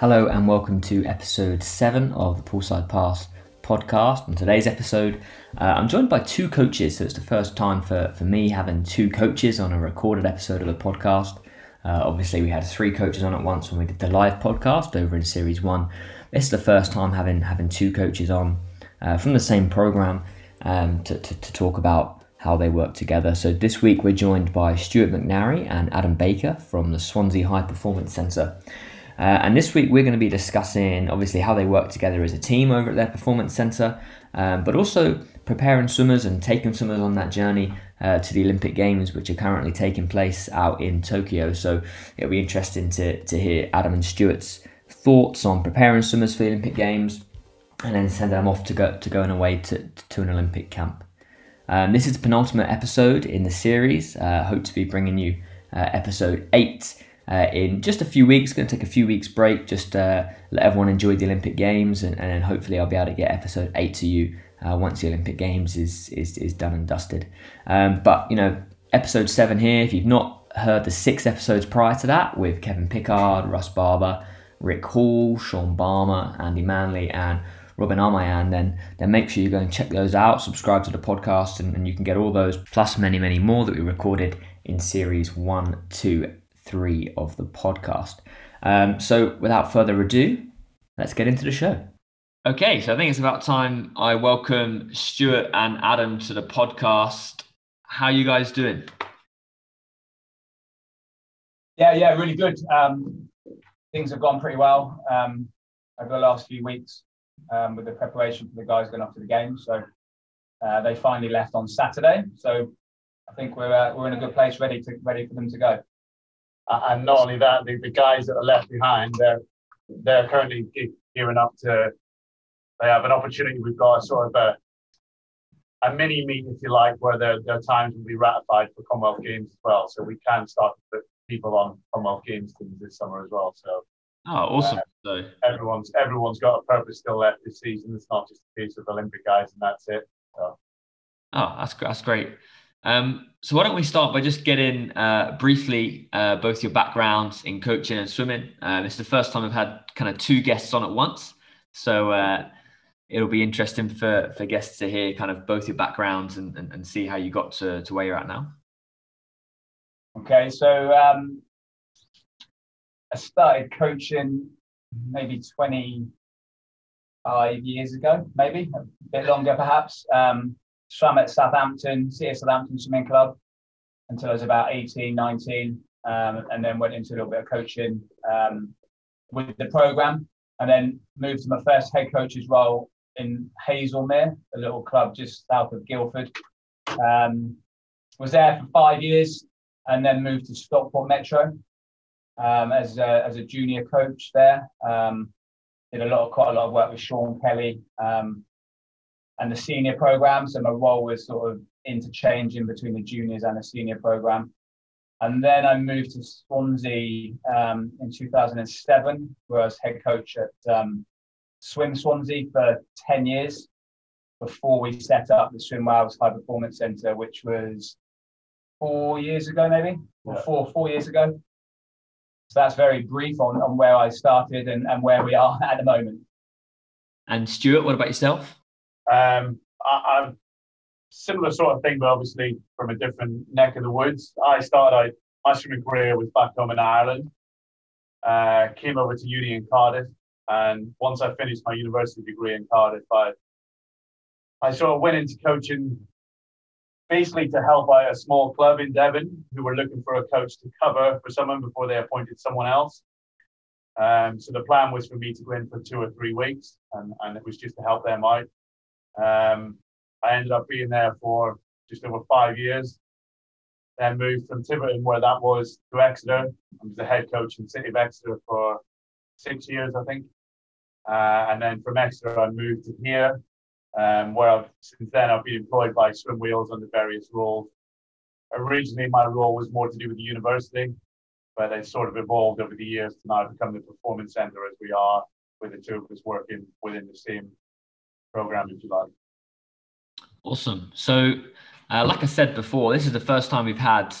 Hello and welcome to episode 7 of the Poolside Pass podcast. On today's episode, uh, I'm joined by two coaches, so it's the first time for, for me having two coaches on a recorded episode of the podcast. Uh, obviously, we had three coaches on at once when we did the live podcast over in Series 1. This is the first time having, having two coaches on uh, from the same program um, to, to, to talk about how they work together. So this week we're joined by Stuart McNarry and Adam Baker from the Swansea High Performance Centre. Uh, and this week we're going to be discussing obviously how they work together as a team over at their performance centre, um, but also preparing swimmers and taking swimmers on that journey uh, to the Olympic Games, which are currently taking place out in Tokyo. So it'll be interesting to, to hear Adam and Stuart's thoughts on preparing swimmers for the Olympic Games and then sending them off to go to going away to, to an Olympic camp. Um, this is the penultimate episode in the series. Uh, hope to be bringing you uh, episode eight uh, in just a few weeks. Going to take a few weeks break, just uh, let everyone enjoy the Olympic Games, and, and hopefully I'll be able to get episode eight to you uh, once the Olympic Games is is, is done and dusted. Um, but you know, episode seven here. If you've not heard the six episodes prior to that with Kevin Pickard, Russ Barber, Rick Hall, Sean Balmer, Andy Manley, and Robin Armayan, then then make sure you go and check those out. Subscribe to the podcast, and, and you can get all those plus many many more that we recorded in series one, two, three of the podcast. Um, so, without further ado, let's get into the show. Okay, so I think it's about time I welcome Stuart and Adam to the podcast. How are you guys doing? Yeah, yeah, really good. Um, things have gone pretty well um, over the last few weeks um, with the preparation for the guys going off to the game. So uh, they finally left on Saturday. So I think we're uh, we're in a good place, ready to ready for them to go. And not only that, the, the guys that are left behind, they're they're currently gearing up to. They have an opportunity. We've got sort of a a mini meet, if you like, where their, their times will be ratified for Commonwealth Games as well. So we can start to put people on Commonwealth Games teams this summer as well. So oh, awesome! Uh, so everyone's everyone's got a purpose still left this season. It's not just a case of Olympic guys and that's it. So. Oh, that's that's great. Um, so why don't we start by just getting uh, briefly uh, both your backgrounds in coaching and swimming. Uh, this is the first time I've had kind of two guests on at once, so uh, it'll be interesting for for guests to hear kind of both your backgrounds and, and, and see how you got to, to where you're at now. Okay, so um, I started coaching maybe 25 years ago, maybe a bit longer perhaps. Um, swam at Southampton, of Southampton Swimming Club until I was about 18, 19, um, and then went into a little bit of coaching um, with the program, and then moved to my first head coach's role in Haslemere, a little club just south of Guildford. Um, was there for five years, and then moved to Stockport Metro um, as a, as a junior coach there. Um, did a lot of quite a lot of work with Sean Kelly um, and the senior program. So my role was sort of interchanging between the juniors and the senior program. And then I moved to Swansea um, in 2007, where I was head coach at um, Swim Swansea for 10 years before we set up the Swim Wales High Performance Centre, which was four years ago, maybe, or yeah. four, four years ago. So that's very brief on, on where I started and, and where we are at the moment. And Stuart, what about yourself? Um, I, am similar sort of thing, but obviously from a different neck of the woods. I started my swimming career was back home in Ireland. Uh, came over to uni in Cardiff, and once I finished my university degree in Cardiff, I I sort of went into coaching basically to help out a small club in Devon who were looking for a coach to cover for someone before they appointed someone else. Um, so the plan was for me to go in for two or three weeks, and, and it was just to help them out. Um, I ended up being there for just over five years. Then moved from Tiverton, where that was, to Exeter. I was the head coach in City of Exeter for six years, I think. Uh, and then from Exeter, I moved to here, um, where I've since then I've been employed by Swim Wales under various roles. Originally, my role was more to do with the university, but it's sort of evolved over the years to now become the performance centre as we are, with the two of us working within the same program, you like. Awesome. So, uh, like I said before, this is the first time we've had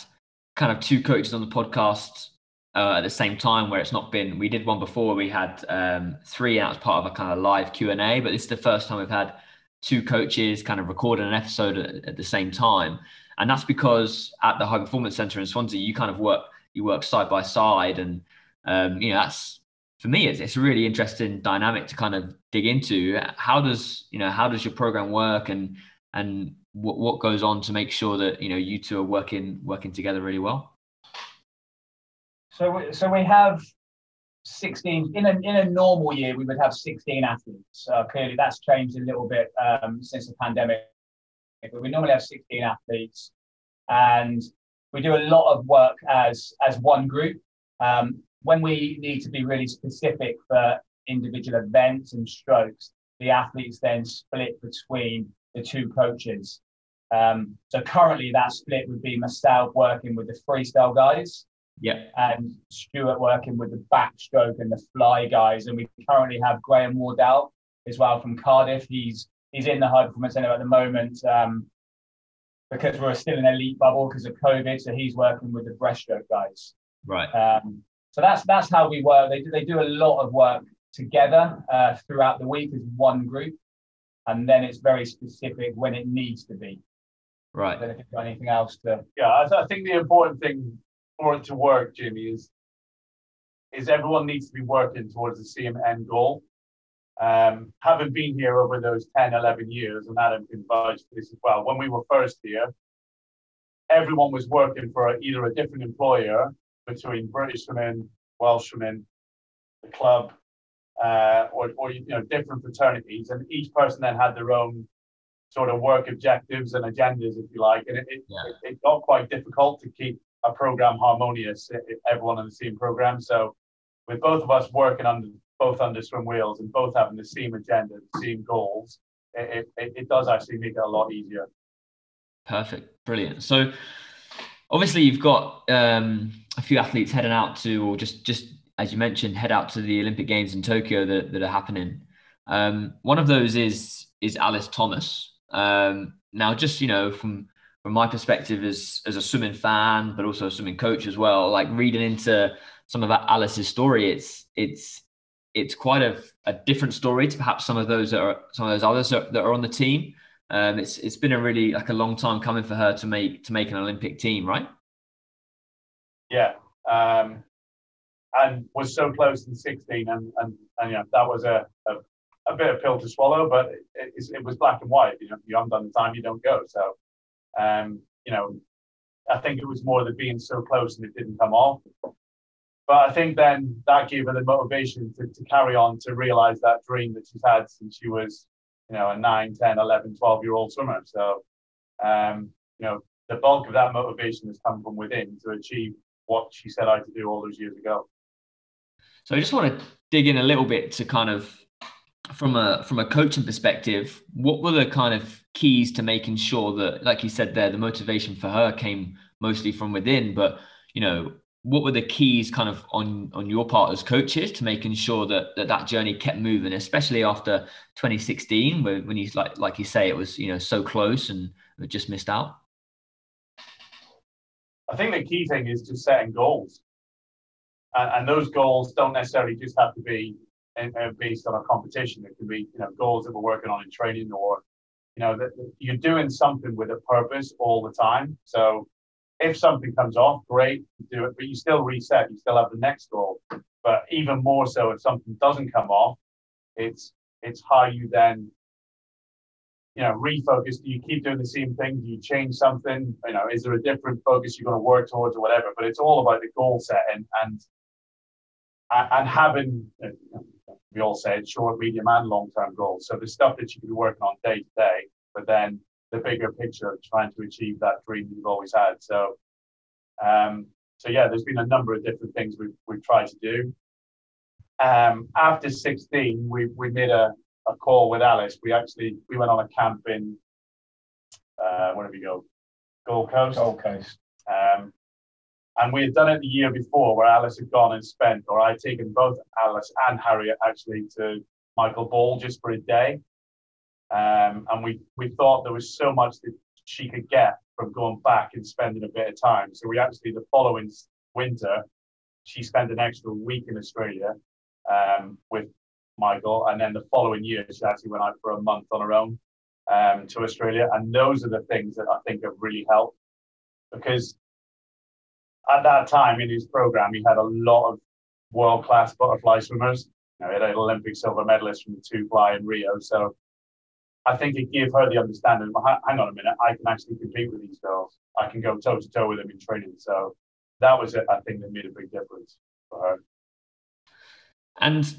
kind of two coaches on the podcast uh, at the same time where it's not been we did one before we had um, three and that was part of a kind of live q&a but this is the first time we've had two coaches kind of recording an episode at, at the same time and that's because at the high performance center in swansea you kind of work you work side by side and um, you know that's for me it's, it's a really interesting dynamic to kind of dig into how does you know how does your program work and and what, what goes on to make sure that you know you two are working working together really well so, we, so we have 16 in a in a normal year we would have 16 athletes. Uh, clearly, that's changed a little bit um, since the pandemic. But we normally have 16 athletes, and we do a lot of work as as one group. Um, when we need to be really specific for individual events and strokes, the athletes then split between the two coaches. Um, so currently, that split would be myself working with the freestyle guys yeah. And Stuart working with the backstroke and the fly guys. And we currently have Graham Wardell as well from Cardiff. He's he's in the high performance center at the moment um, because we're still in elite bubble because of COVID. So he's working with the breaststroke guys. Right. Um, so that's that's how we work. They do they do a lot of work together uh, throughout the week as one group, and then it's very specific when it needs to be. Right. Then if you've got anything else to. Yeah, I, I think the important thing for it to work, Jimmy, is is everyone needs to be working towards the same end goal. Um, having been here over those 10, 11 years, and Adam can vouch for this as well, when we were first here, everyone was working for either a different employer between British women, Welsh women, the club, uh, or, or you know different fraternities, and each person then had their own sort of work objectives and agendas, if you like, and it, it, yeah. it, it got quite difficult to keep a program harmonious, everyone on the same program. So with both of us working under both under swim Wales and both having the same agenda, the same goals, it, it, it does actually make it a lot easier. Perfect, brilliant. So obviously you've got um, a few athletes heading out to, or just just as you mentioned, head out to the Olympic Games in Tokyo that, that are happening. Um, one of those is is Alys Thomas. Um, now, just you know, from from my perspective as as a swimming fan, but also a swimming coach as well, like reading into some of Alys's story, it's it's it's quite a, a different story to perhaps some of those that are some of those others that are on the team. Um, it's it's been a really like a long time coming for her to make to make an Olympic team, right? Yeah, um, and was so close in 16, and and, and yeah, that was a, a, a bit of pill to swallow, but it, it, it was black and white. You know, you haven't done the time, you don't go. So um, you know, I think it was more the being so close and it didn't come off. But I think then that gave her the motivation to, to carry on to realize that dream that she's had since she was, you know, a 9, 10, 11, 12 year old swimmer. So, um, you know, the bulk of that motivation has come from within to achieve what she set out to do all those years ago. So I just want to dig in a little bit to kind of from a from a coaching perspective, what were the kind of keys to making sure that, like you said there, the motivation for her came mostly from within, but you know, what were the keys kind of on on your part as coaches to making sure that that, that journey kept moving, especially after 2016, when, when you like like you say it was you know so close and just missed out. I think the key thing is just setting goals, and, and those goals don't necessarily just have to be uh, based on a competition. It can be, you know, goals that we're working on in training, or you know, that you're doing something with a purpose all the time. So if something comes off, great, do it, but you still reset. You still have the next goal. But even more so, if something doesn't come off, it's it's how you then you know refocus do you keep doing the same thing do you change something you know is there a different focus you're going to work towards or whatever but it's all about the goal setting and and having we all said short, medium, and long term goals. So the stuff that you can be working on day to day, but then the bigger picture of trying to achieve that dream you've always had. So, um, so yeah, there's been a number of different things we've, we've tried to do. Um, after 16, we, we made a, a call with Alys. We actually we went on a camp in uh, where did we go? Gold Coast. Gold Coast. Um, and we had done it the year before where Alys had gone and spent, or I'd taken both Alys and Harriet actually to Michael Bohl just for a day. Um, and we, we thought there was so much that she could get from going back and spending a bit of time. So we actually, the following winter, she spent an extra week in Australia um, with Michael, and then the following year she actually went out for a month on her own um, to Australia. And those are the things that I think have really helped because at that time in his program, he had a lot of world class butterfly swimmers. You know, he had an Olympic silver medalist from the two fly in Rio. So I think it gave her the understanding. Hang on a minute, I can actually compete with these girls. I can go toe to toe with them in training. So that was it. I think that made a big difference for her. And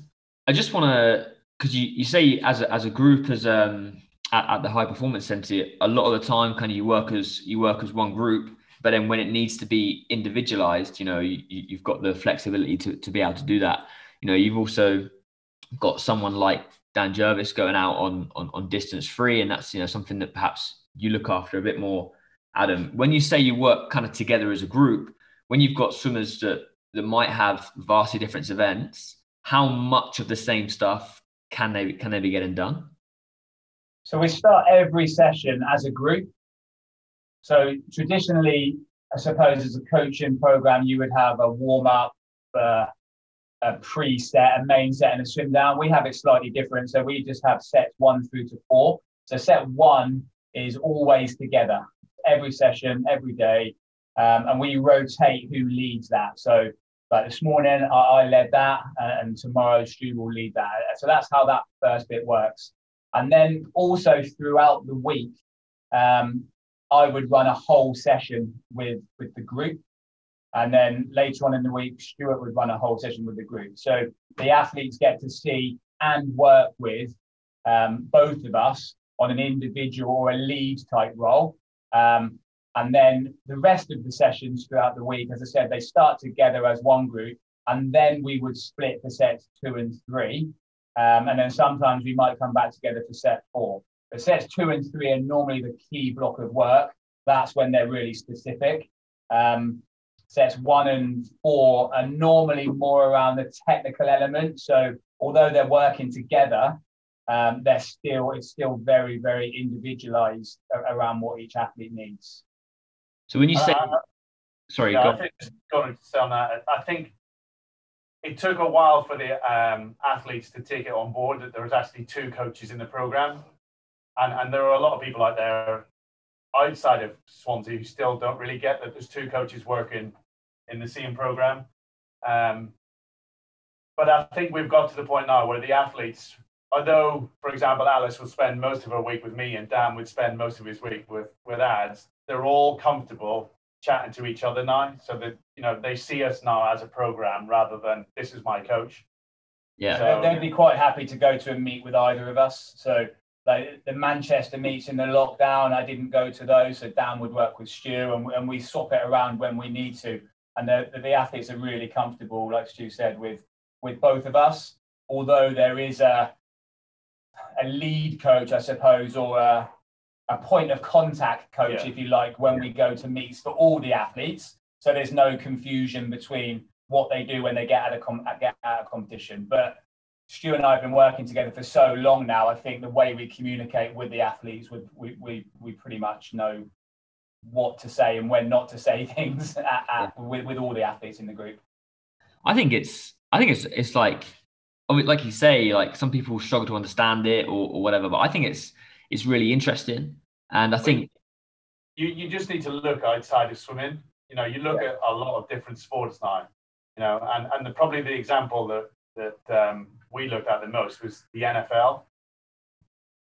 I just want to, because you, you say as a, as a group, as um at, at the high performance center, a lot of the time, kind of you work as you work as one group. But then when it needs to be individualized, you know, you, you've got the flexibility to, to be able to do that. You know, you've also got someone like Dan Jervis going out on, on on distance free, and that's you know something that perhaps you look after a bit more. Adam, when you say you work kind of together as a group, when you've got swimmers that that might have vastly different events, how much of the same stuff can they can they be getting done? So we start every session as a group. So traditionally, I suppose as a coaching program, you would have a warm up, uh, a pre-set, a main set, and a swim down. We have it slightly different. So we just have sets one through to four. So set one is always together, every session, every day, um, and we rotate who leads that. So like this morning, I, I led that, uh, and tomorrow Stu will lead that. So that's how that first bit works. And then also throughout the week, um, I would run a whole session with with the group. And then later on in the week, Stuart would run a whole session with the group. So the athletes get to see and work with um, both of us on an individual or a lead type role. Um, and then the rest of the sessions throughout the week, as I said, they start together as one group. And then we would split the sets two and three. Um, and then sometimes we might come back together for set four. But sets two and three are normally the key block of work. That's when they're really specific. Um, sets one and four are normally more around the technical element. So although they're working together, um, they're still it's still very very individualized around what each athlete needs. So when you say, uh, sorry, yeah, go. I think, going to say on that, I think it took a while for the um, athletes to take it on board that there was actually two coaches in the program, and and there are a lot of people out there outside of Swansea who still don't really get that there's two coaches working in the SEAM program. Um, but I think we've got to the point now where the athletes, although, for example, Alys will spend most of her week with me and Dan would spend most of his week with with ads, they're all comfortable chatting to each other now, so that you know they see us now as a program rather than this is my coach. Yeah, so, they'd be quite happy to go to a meet with either of us. So like the Manchester meets in the lockdown, I didn't go to those, so Dan would work with Stu, and, and we swap it around when we need to. And the, the athletes are really comfortable, like Stu said, with with both of us. Although there is a a lead coach, I suppose, or a, a point of contact coach, yeah. if you like, when yeah. we go to meets for all the athletes. So there's no confusion between what they do when they get out of com- get out of competition. But Stu and I have been working together for so long now. I think the way we communicate with the athletes, we we we, pretty much know what to say and when not to say things at, at, with with all the athletes in the group. I think it's I think it's it's like like you say, like some people struggle to understand it or, or whatever, but I think it's it's really interesting. And I think you, you just need to look outside of swimming. You know, you look yeah. at a lot of different sports now. You know, and and the, probably the example that that um, we looked at the most was the NFL.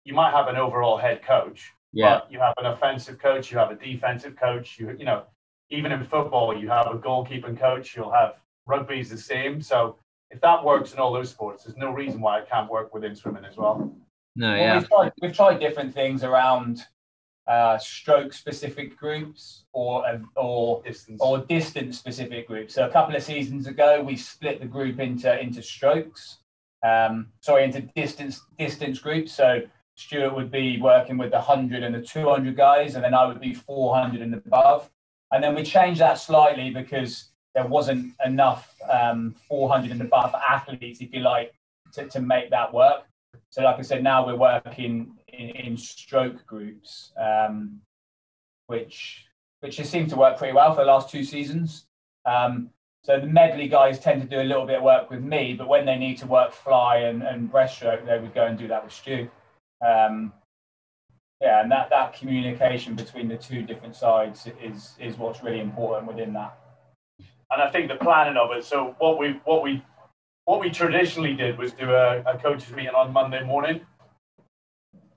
You might have an overall head coach, yeah. but you have an offensive coach, you have a defensive coach. You you know, even in football, you have a goalkeeping coach. You'll have rugby is the same. So if that works in all those sports, there's no reason why it can't work within swimming as well. No, well, yeah. We've tried, we've tried different things around uh, stroke specific groups or or distance. or distance specific groups. So a couple of seasons ago, we split the group into into strokes. Um, sorry, into distance distance groups. So Stuart would be working with the 100 and the 200 guys, and then I would be 400 and above. And then we changed that slightly because there wasn't enough um, 400 and above athletes, if you like, to, to make that work. So, like I said, now we're working in, in stroke groups, um, which which has seemed to work pretty well for the last two seasons. Um, so the medley guys tend to do a little bit of work with me, but when they need to work fly and, and breaststroke, they would go and do that with Stu. Um, yeah, and that, that communication between the two different sides is is what's really important within that. And I think the planning of it. So what we what we what we traditionally did was do a, a coaches meeting on Monday morning.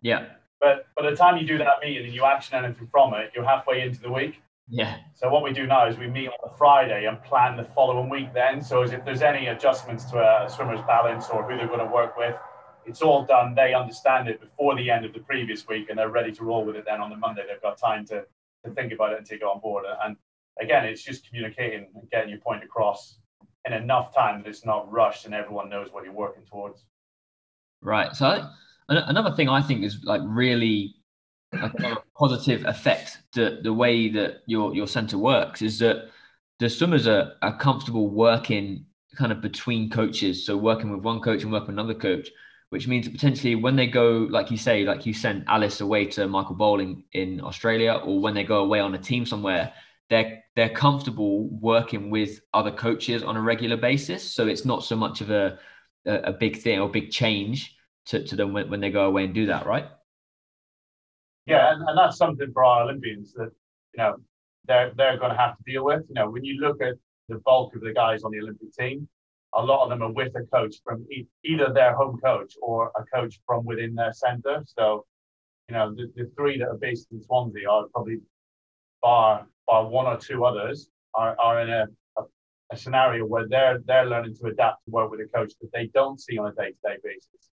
Yeah. But by the time you do that meeting and you action anything from it, you're halfway into the week. Yeah. So what we do now is we meet on the Friday and plan the following week then. So as if there's any adjustments to a swimmer's balance or who they're going to work with, it's all done. They understand it before the end of the previous week and they're ready to roll with it then on the Monday. They've got time to, to think about it and take it on board. And again, it's just communicating and getting your point across in enough time that it's not rushed and everyone knows what you're working towards. Right. So another thing I think is like really a positive effect the the way that your your center works is that the swimmers are, are comfortable working kind of between coaches. So working with one coach and working with another coach which means that potentially when they go like you say like you sent alys away to michael bowling in australia or when they go away on a team somewhere they're they're comfortable working with other coaches on a regular basis. So it's not so much of a a, a big thing or big change to, to them when, when they go away and do that right yeah, and, and that's something for our Olympians that you know they're they're going to have to deal with. You know, when you look at the bulk of the guys on the Olympic team, a lot of them are with a coach from e- either their home coach or a coach from within their centre. So, you know, the, the three that are based in Swansea are probably bar bar one or two others are, are in a, a, a scenario where they're they're learning to adapt to work with a coach that they don't see on a day to day basis.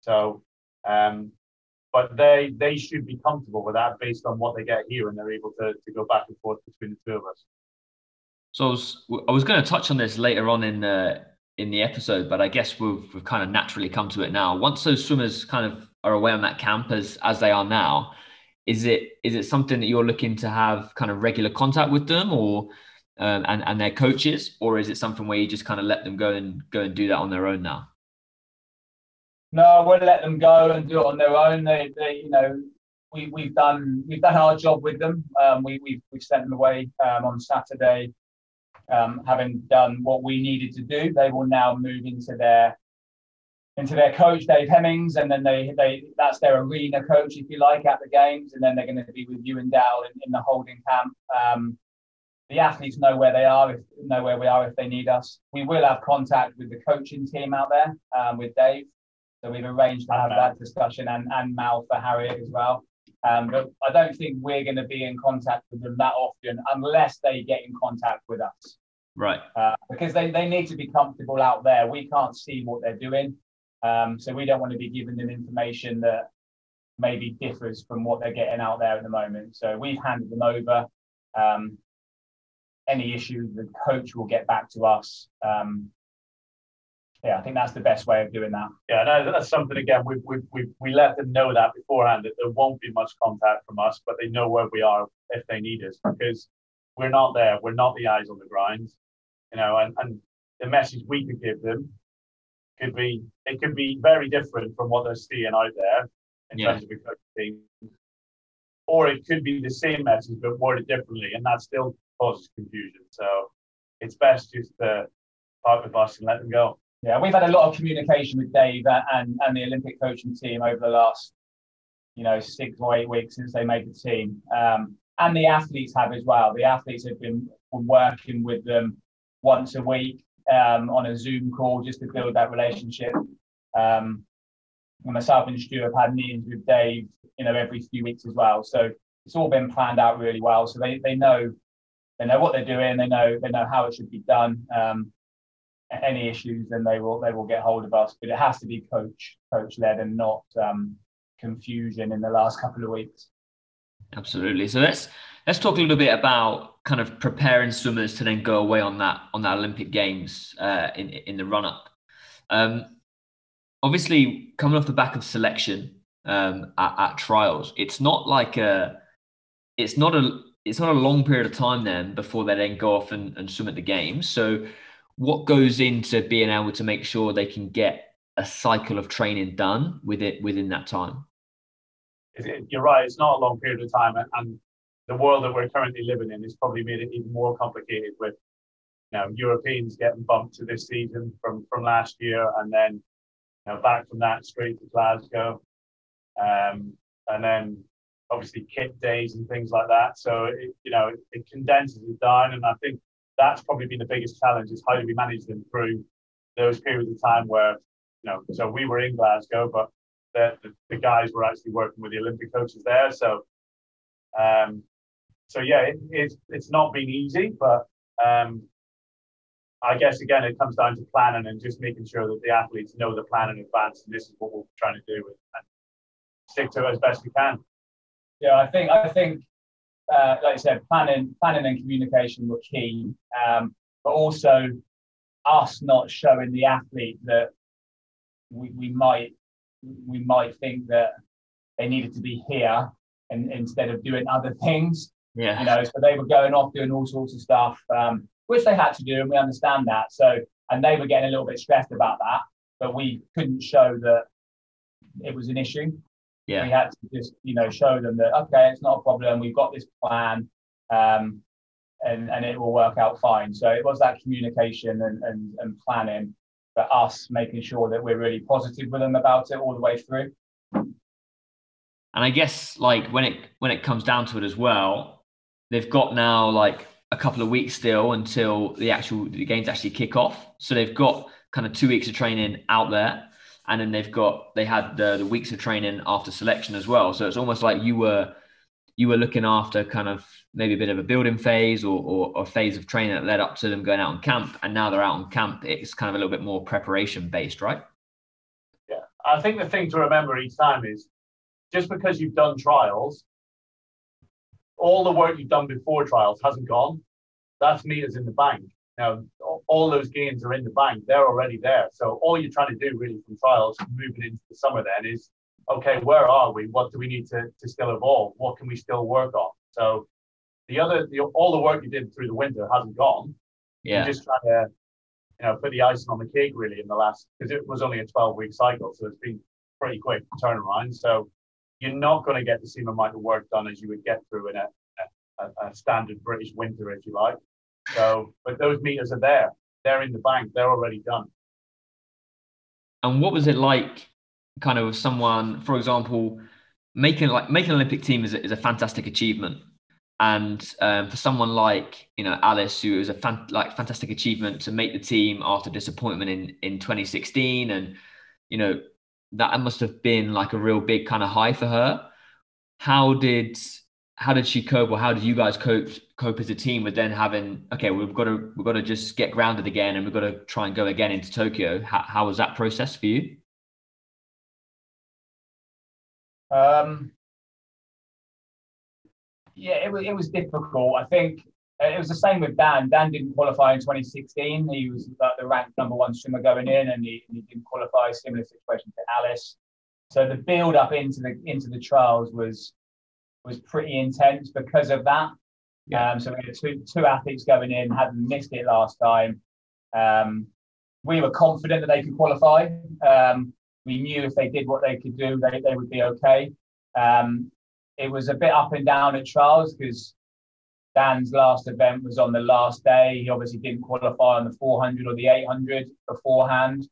So um, but they they should be comfortable with that based on what they get here and they're able to, to go back and forth between the two of us. So I was, going to touch on this later on in the in the episode but I guess we've, we've kind of naturally come to it now. Once those swimmers kind of are away on that camp as as they are now is it is it something that you're looking to have kind of regular contact with them or um, and and their coaches or is it something where you just kind of let them go and go and do that on their own now no, we'll let them go and do it on their own. They, they you know, we, we've done we've done our job with them. Um, we, we've, we've sent them away um, on Saturday, um, having done what we needed to do. They will now move into their into their coach Dave Hemmings, and then they they that's their arena coach, if you like, at the games, and then they're going to be with Ewan Dowell in, in the holding camp. Um, the athletes know where they are, if, know where we are if they need us. We will have contact with the coaching team out there um, with Dave. So we've arranged to have that discussion and, and Mal for Harriet as well. Um, but I don't think we're going to be in contact with them that often unless they get in contact with us. Right. Uh, because they, they need to be comfortable out there. We can't see what they're doing. Um, so we don't want to be giving them information that maybe differs from what they're getting out there at the moment. So we've handed them over. Um, any issues, the coach will get back to us. Um, yeah, I think that's the best way of doing that. Yeah, no, that's something again. We we we we let them know that beforehand that there won't be much contact from us, but they know where we are if they need us because we're not there. We're not the eyes on the grind, you know. And and the message we could give them could be it could be very different from what they're seeing out there in yeah. terms of a coach team, or it could be the same message but worded differently, and that still causes confusion. So it's best just to talk with us and let them go. Yeah, we've had a lot of communication with Dave and, and the Olympic coaching team over the last, you know, six or eight weeks since they made the team. Um, and the athletes have as well. The athletes have been working with them once a week um, on a Zoom call just to build that relationship. Um, and myself and Stu have had meetings with Dave, you know, every few weeks as well. So it's all been planned out really well. So they, they know they know what they're doing. They know they know how it should be done. Um, any issues, then they will they will get hold of us. But it has to be coach coach led and not um, confusion in the last couple of weeks. Absolutely. So let's let's talk a little bit about kind of preparing swimmers to then go away on that on that Olympic Games uh, in in the run up. Um, obviously, coming off the back of selection um, at, at trials, it's not like a it's not a it's not a long period of time then before they then go off and, and swim at the games. So what goes into being able to make sure they can get a cycle of training done with it within that time? You're right. It's not a long period of time, and the world that we're currently living in has probably made it even more complicated with you know, Europeans getting bumped to this season from from last year, and then you know, back from that straight to Glasgow, um, and then obviously kit days and things like that. So it, you know, it, it condenses it down, and I think that's probably been the biggest challenge is how do we manage them through those periods of time where you know, so we were in Glasgow, but the, the, the guys were actually working with the Olympic coaches there. So, um, so yeah, it, it's it's not been easy, but um, I guess again it comes down to planning and just making sure that the athletes know the plan in advance, and this is what we're trying to do and stick to it as best we can. Yeah, I think I think uh, like I said, planning planning and communication were key, um, but also us not showing the athlete that we, we might we might think that they needed to be here and instead of doing other things. Yeah. You know, so they were going off doing all sorts of stuff, um, which they had to do, and we understand that. So, and they were getting a little bit stressed about that, but we couldn't show that it was an issue. Yeah. We had to just, you know, show them that okay, it's not a problem. We've got this plan, um, and and it will work out fine. So it was that communication and and, and planning but us making sure that we're really positive with them about it all the way through. And I guess like when it when it comes down to it as well, they've got now like a couple of weeks still until the actual the games actually kick off. So they've got kind of two weeks of training out there, and then they've got they had the, the weeks of training after selection as well. So it's almost like you were you were looking after kind of maybe a bit of a building phase or, or, a phase of training that led up to them going out on camp. And now they're out on camp it's kind of a little bit more preparation based right? Yeah. I think the thing to remember each time is just because you've done trials all the work you've done before trials hasn't gone. That's meters in the bank now all those gains are in the bank they're already there so all you're trying to do really from trials moving into the summer then is okay where are we what do we need to, to still evolve what can we still work on so the other, the, all the work you did through the winter hasn't gone. Yeah. You're just trying to, you know, put the icing on the cake really in the last because it was only a 12 week cycle, so it's been pretty quick turnaround. So you're not going to get the same amount of work done as you would get through in a, a, a standard British winter, if you like. So, but those meters are there. They're in the bank. They're already done. And what was it like, kind of, someone, for example, making like making an Olympic team is a, is a fantastic achievement. And um, for someone like you know Alys, who was a fan, like fantastic achievement to make the team after disappointment in in 2016, and you know that must have been like a real big kind of high for her. How did how did she cope, or how did you guys cope cope as a team with then having okay, we've got to we've got to just get grounded again, and we've got to try and go again into Tokyo. How, how was that process for you? Um, yeah, it was it was difficult. I think uh, it was the same with Dan. Dan didn't qualify in 2016. He was the ranked number one swimmer going in, and he, he didn't qualify. Similar situation to Alys. So the build up into the into the trials was was pretty intense because of that. Yeah. Um, so we had two two athletes going in, hadn't missed it last time. Um, we were confident that they could qualify. Um, we knew if they did what they could do, they, they would be okay. Um, it was a bit up and down at trials because Dan's last event was on the last day. He obviously didn't qualify on the 400 or the 800 beforehand,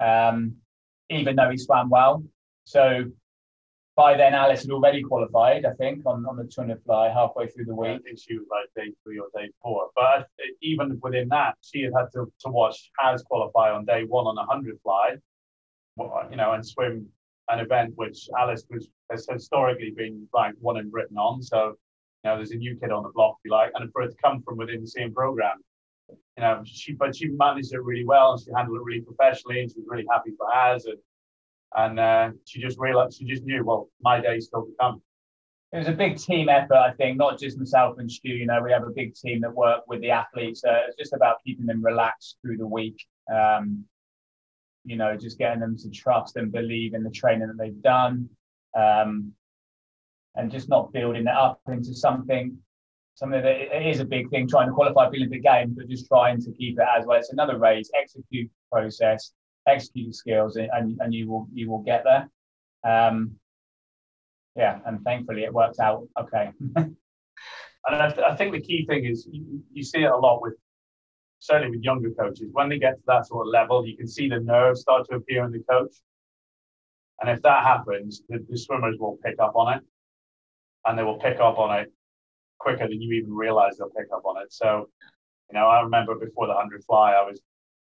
um, even though he swam well. So by then, Alys had already qualified, I think, on, on the 200 fly halfway through the week. I think she was like day three or day four. But uh, even within that, she had had to, to watch Has qualify on day one on a 100 fly, uh, you know, and swim an event which Alys was has historically been like one in Britain on. So, you know, there's a new kid on the block, if you like, and for it to come from within the same program, you know, she but she managed it really well and she handled it really professionally and she was really happy for Az and and uh, she just realized she just knew well my day's still to come. It was a big team effort, I think, not just myself and Stu. You know, we have a big team that work with the athletes. Uh, it's just about keeping them relaxed through the week. Um, you know, just getting them to trust and believe in the training that they've done, um, and just not building it up into something something that it is a big thing trying to qualify for the Olympic Games, but just trying to keep it as well. It's another race, execute process, execute skills, and, and you will you will get there. Um, yeah, and thankfully it worked out okay. and I, th- I, think the key thing is you, you, see it a lot with certainly with younger coaches, when they get to that sort of level, you can see the nerves start to appear in the coach. And if that happens, the, the swimmers will pick up on it, and they will pick up on it quicker than you even realize they'll pick up on it. So, you know, I remember before the 100 fly, I was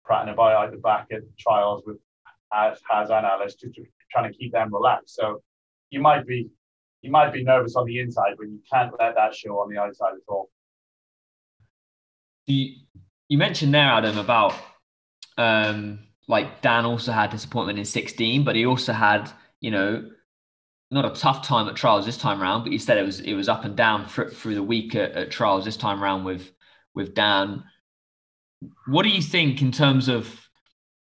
prattling about at the back at trials with as Haz and Alys, just trying to keep them relaxed. So you might be you might be nervous on the inside, but you can't let that show on the outside at all. You you mentioned there, Adam, about um, like Dan also had disappointment in 16, but he also had, you know, not a tough time at trials this time around, but you said it was it was up and down through the week at, at trials this time around with with Dan. What do you think in terms of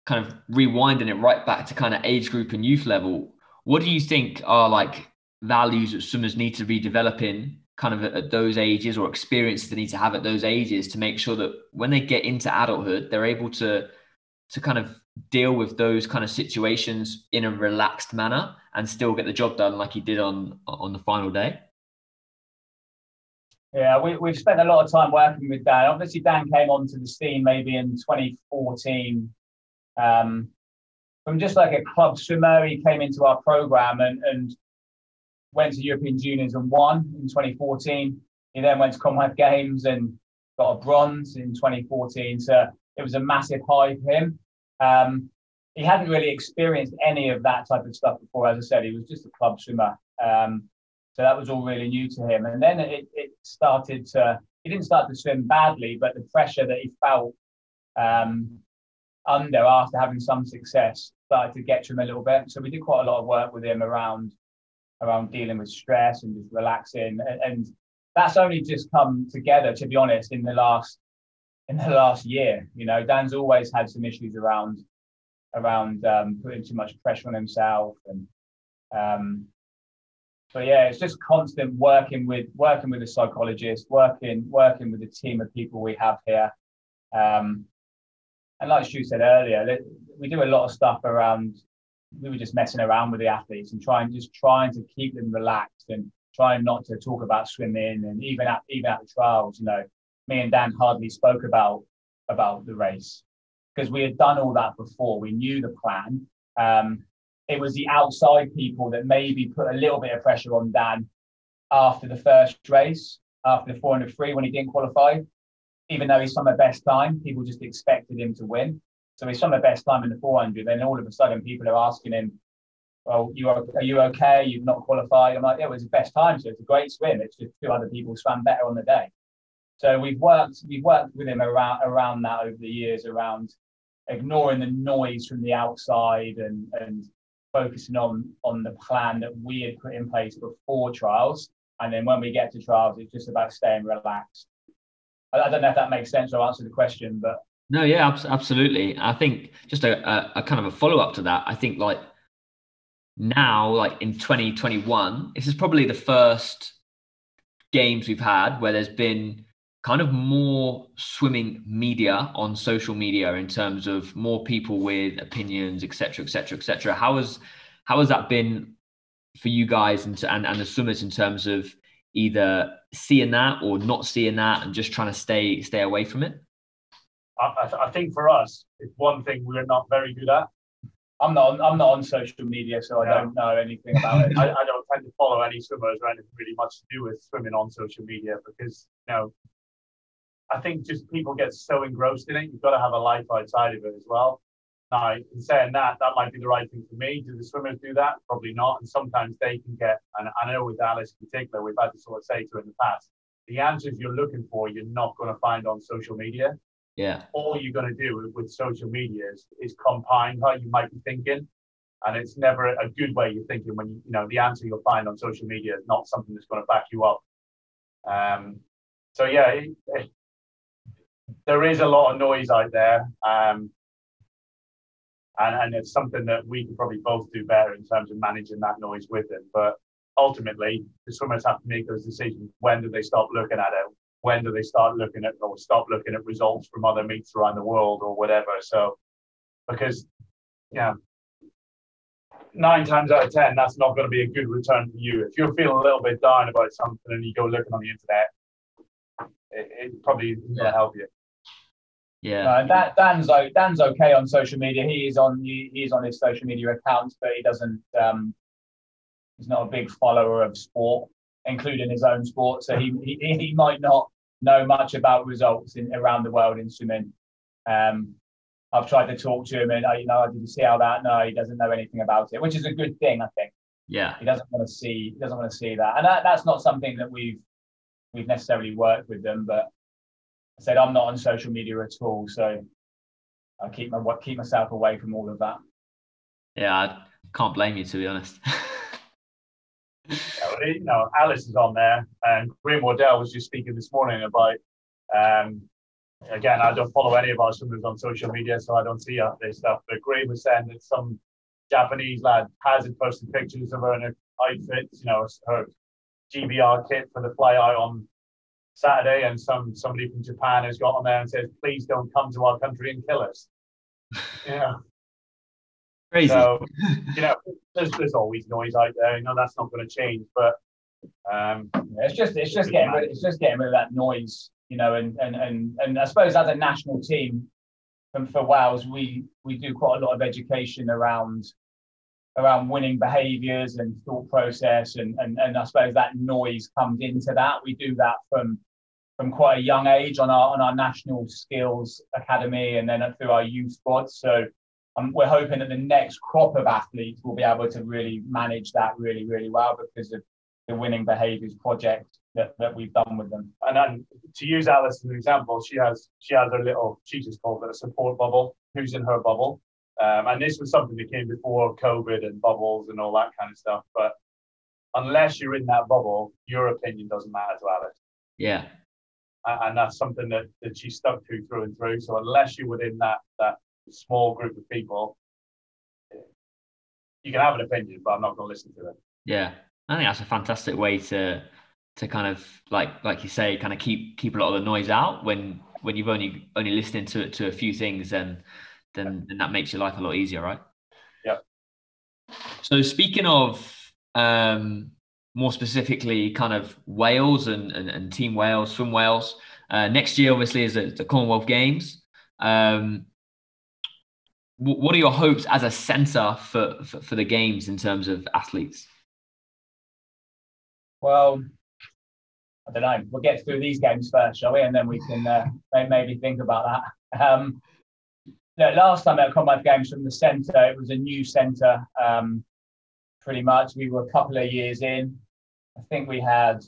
kind of rewinding it right back to kind of age group and youth level? What do you think are like values that swimmers need to be developing kind of at, at those ages or experiences they need to have at those ages to make sure that when they get into adulthood, they're able to to kind of deal with those kind of situations in a relaxed manner and still get the job done like he did on on the final day? Yeah, we, we've spent a lot of time working with Dan. Obviously, Dan came onto the scene maybe in 2014 um, from just like a club swimmer. He came into our program and, and went to European Juniors and won in 2014. He then went to Commonwealth Games and got a bronze in 2014. So it was a massive high for him. Um, he hadn't really experienced any of that type of stuff before. As I said, he was just a club swimmer. Um, so that was all really new to him. And then it, it started to, he didn't start to swim badly, but the pressure that he felt um, under after having some success started to get to him a little bit. So we did quite a lot of work with him around around dealing with stress and just relaxing. And, and that's only just come together, to be honest, in the last in the last year. You know, Dan's always had some issues around around um, putting too much pressure on himself and um, but yeah, it's just constant working with working with a psychologist, working working with the team of people we have here. Um, and like Stu said earlier, we do a lot of stuff around. We were just messing around with the athletes and trying just trying to keep them relaxed and trying not to talk about swimming and even at even at the trials, you know, me and Dan hardly spoke about about the race because we had done all that before. We knew the plan. Um, it was the outside people that maybe put a little bit of pressure on Dan after the first race, after the 400 free when he didn't qualify. Even though he's the best time, people just expected him to win. So he's the best time in the 400. Then all of a sudden, people are asking him, "Well, you are, are you okay? You've not qualified." I'm like, "Yeah, it was the best time, so it's a great swim. It's just two other people swam better on the day." So we've worked we've worked with him around around that over the years, around ignoring the noise from the outside and and focusing on on the plan that we had put in place before trials. And then when we get to trials, it's just about staying relaxed. I, I don't know if that makes sense or answer the question, but no, yeah, absolutely. I think just a, a, a kind of a follow up to that. I think like now, like in 2021, this is probably the first games we've had where there's been kind of more swimming media on social media in terms of more people with opinions, etc., etc., etc. How has how has that been for you guys and, and and the swimmers in terms of either seeing that or not seeing that and just trying to stay stay away from it? I, I think for us, it's one thing we're not very good at. I'm not. On, I'm not on social media, so I don't know anything about it. I, I, don't tend to follow any swimmers or anything really much to do with swimming on social media because you know I think just people get so engrossed in it. You've got to have a life outside of it as well. Now, in saying that, that might be the right thing for me. Do the swimmers do that? Probably not. And sometimes they can get, and I know with Alys in particular, we've had to sort of say to her in the past, the answers you're looking for, you're not going to find on social media. Yeah. All you're going to do with social media is, is compound how you might be thinking. And it's never a good way you're thinking when you, you know, the answer you'll find on social media is not something that's going to back you up. Um, so yeah, it, it, there is a lot of noise out there. Um, and, and it's something that we can probably both do better in terms of managing that noise with them. But ultimately, the swimmers have to make those decisions. When do they stop looking at it? When do they start looking at or stop looking at results from other meets around the world or whatever? So, because, yeah, nine times out of 10, that's not going to be a good return for you. If you're feeling a little bit down about something and you go looking on the internet, it, it probably isn't yeah. going to help you. Yeah. Uh, Dan, Dan's Dan's okay on social media. He is on he, he's on his social media accounts, but he doesn't. Um, he's not a big follower of sport, including his own sport. So he he, he might not know much about results in around the world in swimming. Um, I've tried to talk to him, and you know, did you see how that? No, he doesn't know anything about it, which is a good thing, I think. Yeah. He doesn't want to see he doesn't want to see that, and that, that's not something that we've we've necessarily worked with them. But I said I'm not on social media at all, so I keep my keep myself away from all of that. Yeah, I can't blame you to be honest. you know, Alys is on there, and Graham Wardell was just speaking this morning about. Um, again, I don't follow any of our swimmers on social media, so I don't see this stuff. But Graham was saying that some Japanese lad hasn't posted pictures of her in her outfits, you know, her GBR kit for the fly out on Saturday, and some somebody from Japan has got on there and says, "Please don't come to our country and kill us." yeah. Crazy. So, you know, there's, there's always noise out there. You know, that's not going to change. But um, it's just it's just getting rid, it's just getting rid of that noise, you know, and and and and I suppose as a national team, for, for Wales, we we do quite a lot of education around around winning behaviours and thought process, and, and and I suppose that noise comes into that. We do that from from quite a young age on our on our national skills academy, and then through our youth squads. So um, we're hoping that the next crop of athletes will be able to really manage that really really well because of the winning behaviours project that, that we've done with them. And then to use Alys as an example, she has she has her little she just called it a support bubble. Who's in her bubble? Um, and this was something that came before COVID and bubbles and all that kind of stuff. But unless you're in that bubble, your opinion doesn't matter to Alys. Yeah. And that's something that, that she stuck to through and through. So unless you're within that that small group of people, you can have an opinion, but I'm not going to listen to it. Yeah, I think that's a fantastic way to to kind of like like you say, kind of keep keep a lot of the noise out when when you've only only listening to to a few things, then then, then that makes your life a lot easier, right? Yeah. So speaking of um, more specifically, kind of Wales and, and, and Team Wales, Swim Wales, uh, next year obviously is the, Commonwealth Games. Um, what are your hopes as a centre for, for, for the games in terms of athletes? Well, I don't know. We'll get through these games first, shall we? And then we can uh, maybe think about that. Um, no, last time at Commonwealth Games from the centre, it was a new centre. Um, pretty much, we were a couple of years in. I think we had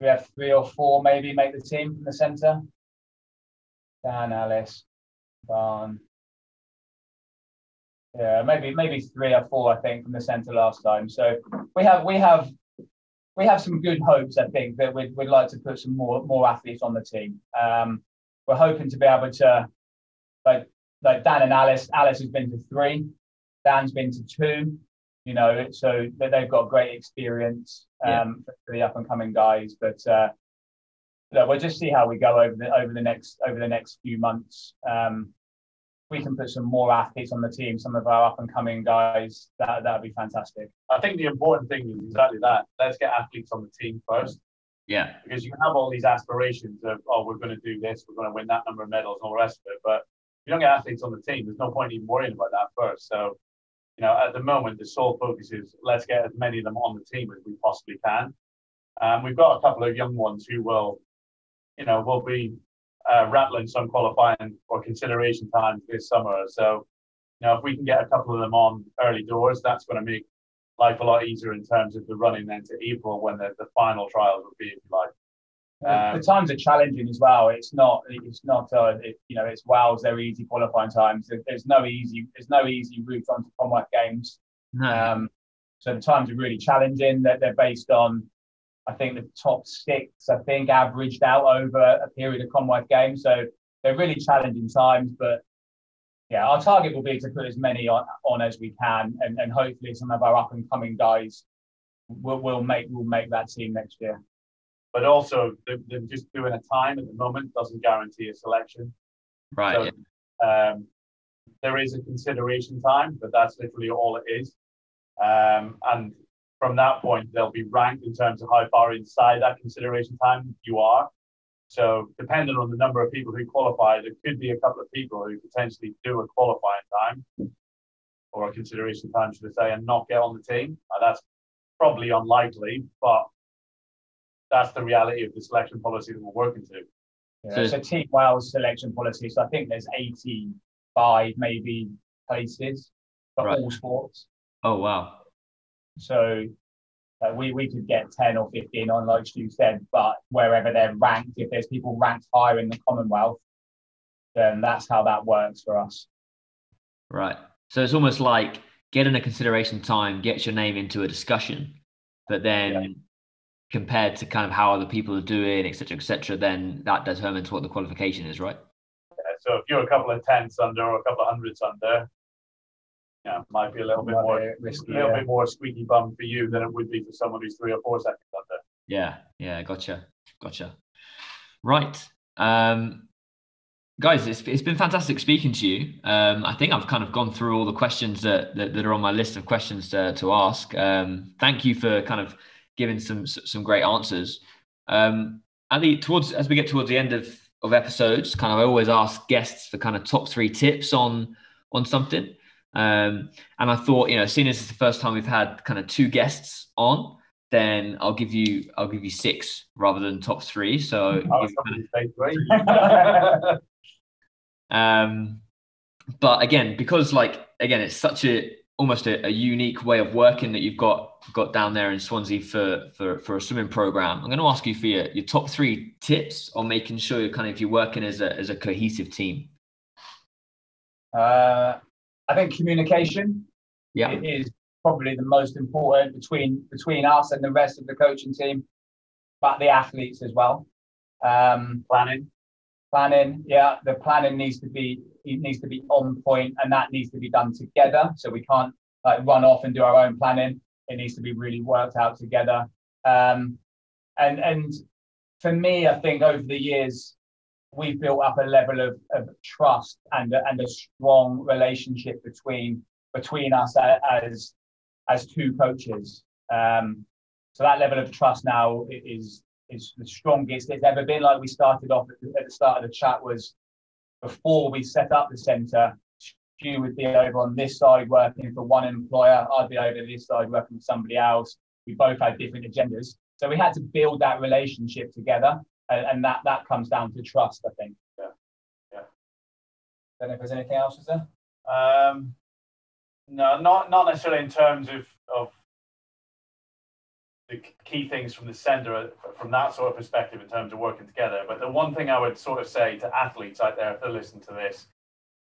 we have three or four maybe make the team from the centre. Dan, Alys, Barn. Yeah, maybe maybe three or four, I think, from the centre last time. So we have we have we have some good hopes, I think, that we'd, we'd like to put some more more athletes on the team. Um, we're hoping to be able to, like like Dan and Alys. Alys has been to three, Dan's been to two. You know, so they've got great experience um, yeah. for the up and coming guys. But uh, look, we'll just see how we go over the over the next over the next few months. Um, we can put some more athletes on the team, some of our up and coming guys, that that'd be fantastic. I think the important thing is exactly that. Let's get athletes on the team first. Yeah. Because you have all these aspirations of, oh, we're going to do this, we're going to win that number of medals, and all the rest of it. But if you don't get athletes on the team, there's no point even worrying about that first. So, you know, at the moment, the sole focus is let's get as many of them on the team as we possibly can. Um, we've got a couple of young ones who will, you know, will be uh, rattling some qualifying or consideration times this summer. So, you know, if we can get a couple of them on early doors, that's going to make life a lot easier in terms of the running then to April when the, the final trials will be, if you like. Um, the times are challenging as well. It's not. It's not. Uh, it, you know, it's Wales. They're easy qualifying times. There's no easy. There's no easy route onto Commonwealth Games. No. Um, so the times are really challenging. They're, they're based on I think the top six, I think, averaged out over a period of Commonwealth Games. So they're really challenging times. But yeah, our target will be to put as many on, on as we can, and, and hopefully some of our up and coming guys will, will make will make that team next year. But also, just doing a time at the moment doesn't guarantee a selection. Right. So, yeah. um, there is a consideration time, but that's literally all it is. Um, and from that point, they'll be ranked in terms of how far inside that consideration time you are. So depending on the number of people who qualify, there could be a couple of people who potentially do a qualifying time or a consideration time, should I say, and not get on the team. that's probably unlikely, but that's the reality of the selection policy that we're working to. Yeah. So, so Team Wales selection policy. So I think there's 85 maybe places for right. all sports. Oh wow! So uh, we we could get 10 or 15 on, like Stu said, but wherever they're ranked, if there's people ranked higher in the Commonwealth, then that's how that works for us. Right. So it's almost like getting a consideration time gets your name into a discussion, but then yeah. Compared to kind of how other people are doing, etc., etc., then that determines what the qualification is, right? Yeah, so if you're a couple of tenths under or a couple of hundreds under, yeah, might be a little bit more risky, a little yeah. bit more squeaky bum for you than it would be for someone who's three or four seconds under. Yeah, yeah, gotcha, gotcha. Right. Um, guys, it's, it's been fantastic speaking to you. Um, I think I've kind of gone through all the questions that, that, that are on my list of questions to, to ask. Um, thank you for kind of giving some some great answers. Um, Ali, towards as we get towards the end of, of episodes, kind of I always ask guests for kind of top three tips on on something. Um, and I thought, you know, seeing as it's the first time we've had kind of two guests on, then I'll give you I'll give you six rather than top three. So. Um, but again, because like again, it's such a almost a, a, unique way of working that you've got got down there in Swansea for for, for a swimming program. I'm going to ask you for your, your top three tips on making sure you're kind of you're working as a as a cohesive team. Uh, I think communication yeah. is probably the most important between between us and the rest of the coaching team, but the athletes as well. Um, planning planning yeah the planning needs to be it needs to be on point and that needs to be done together so we can't like run off and do our own planning it needs to be really worked out together um, and and for me i think over the years we've built up a level of, of trust and and a strong relationship between between us as as two coaches um, so that level of trust now is is the strongest it's ever been. Like we started off at the, at the start of the chat was before we set up the centre, Stu would be over on this side working for one employer, I'd be over this side working for somebody else. We both had different agendas. So we had to build that relationship together. And, and that that comes down to trust, I think. Yeah. Yeah. Don't know if there's anything else, is there? Um, no, not not necessarily in terms of, of the key things from the sender from that sort of perspective in terms of working together. But the one thing I would sort of say to athletes out there if they listen to this,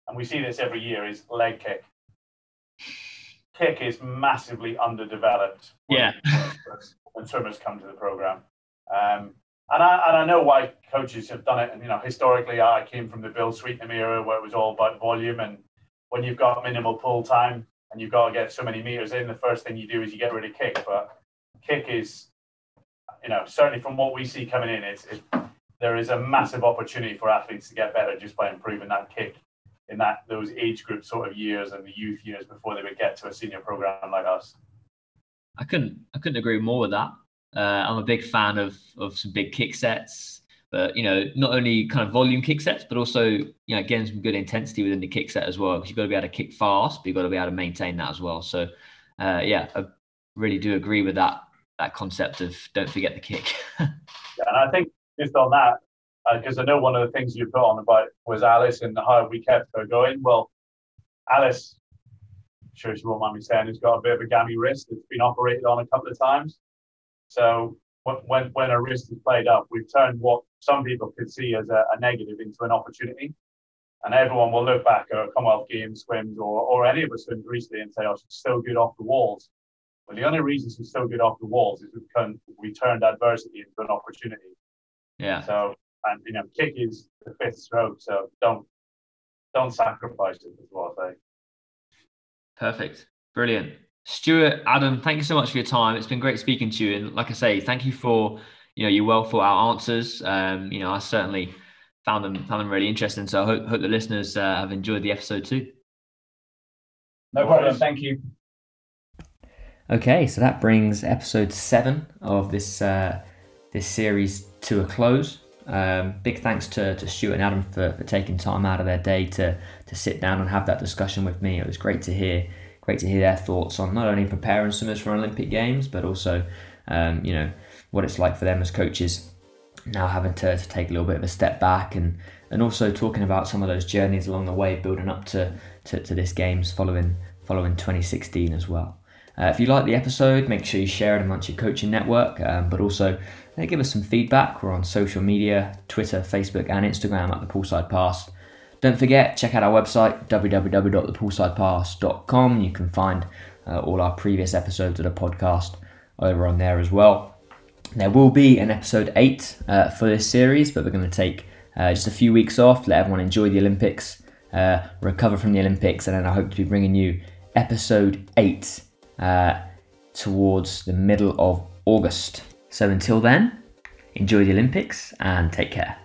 and we see this every year, is leg kick. Kick is massively underdeveloped. Yeah. When swimmers come to the program, um, and I and I know why coaches have done it. And you know, historically, I came from the Bill Sweetenham era where it was all about volume, and when you've got minimal pull time and you've got to get so many meters in, the first thing you do is you get rid of kick. But kick is, you know, certainly from what we see coming in, it's, it, there is a massive opportunity for athletes to get better just by improving that kick in that those age group sort of years and the youth years before they would get to a senior program like us. I couldn't I couldn't agree more with that. Uh, I'm a big fan of of some big kick sets, but you know not only kind of volume kick sets, but also you know getting some good intensity within the kick set as well. Because you've got to be able to kick fast, but you've got to be able to maintain that as well. So uh, yeah, I really do agree with that that concept of don't forget the kick. yeah, and I think just on that, because uh, I know one of the things you put on about was Alys and how we kept her going. Well, Alys, I'm sure she won't mind me saying, has got a bit of a gammy wrist. It's been operated on a couple of times. So when when her wrist is played up, we've turned what some people could see as a, a negative into an opportunity. And everyone will look back at Commonwealth Games swims or, or any of us swims recently and say, oh, she's so good off the walls. But the only reason she's so good off the walls is because we turned adversity into an opportunity. Yeah. So and you know, kick is the fifth stroke, so don't don't sacrifice it as well. I say. Perfect. Brilliant. Stuart, Adam, thank you so much for your time. It's been great speaking to you. And like I say, thank you for you know your well thought out answers. Um, you know, I certainly found them found them really interesting. So I hope hope the listeners uh, have enjoyed the episode too. No problem. Thank you. Okay, so that brings episode seven of this uh, this series to a close. Um, big thanks to, to Stuart and Adam for, for taking time out of their day to, to sit down and have that discussion with me. It was great to hear great to hear their thoughts on not only preparing swimmers for Olympic Games, but also um, you know what it's like for them as coaches now having to, to take a little bit of a step back and and also talking about some of those journeys along the way building up to, to, to this games following following 2016 as well. Uh, if you like the episode, make sure you share it amongst your coaching network, um, but also uh, give us some feedback. We're on social media Twitter, Facebook, and Instagram at the Poolside Pass. Don't forget, check out our website www.thepoolsidepass.com. You can find uh, all our previous episodes of the podcast over on there as well. There will be an episode 8 uh, for this series, but we're going to take uh, just a few weeks off, let everyone enjoy the Olympics, uh, recover from the Olympics, and then I hope to be bringing you episode 8 uh, towards the middle of August. So until then, enjoy the Olympics and take care.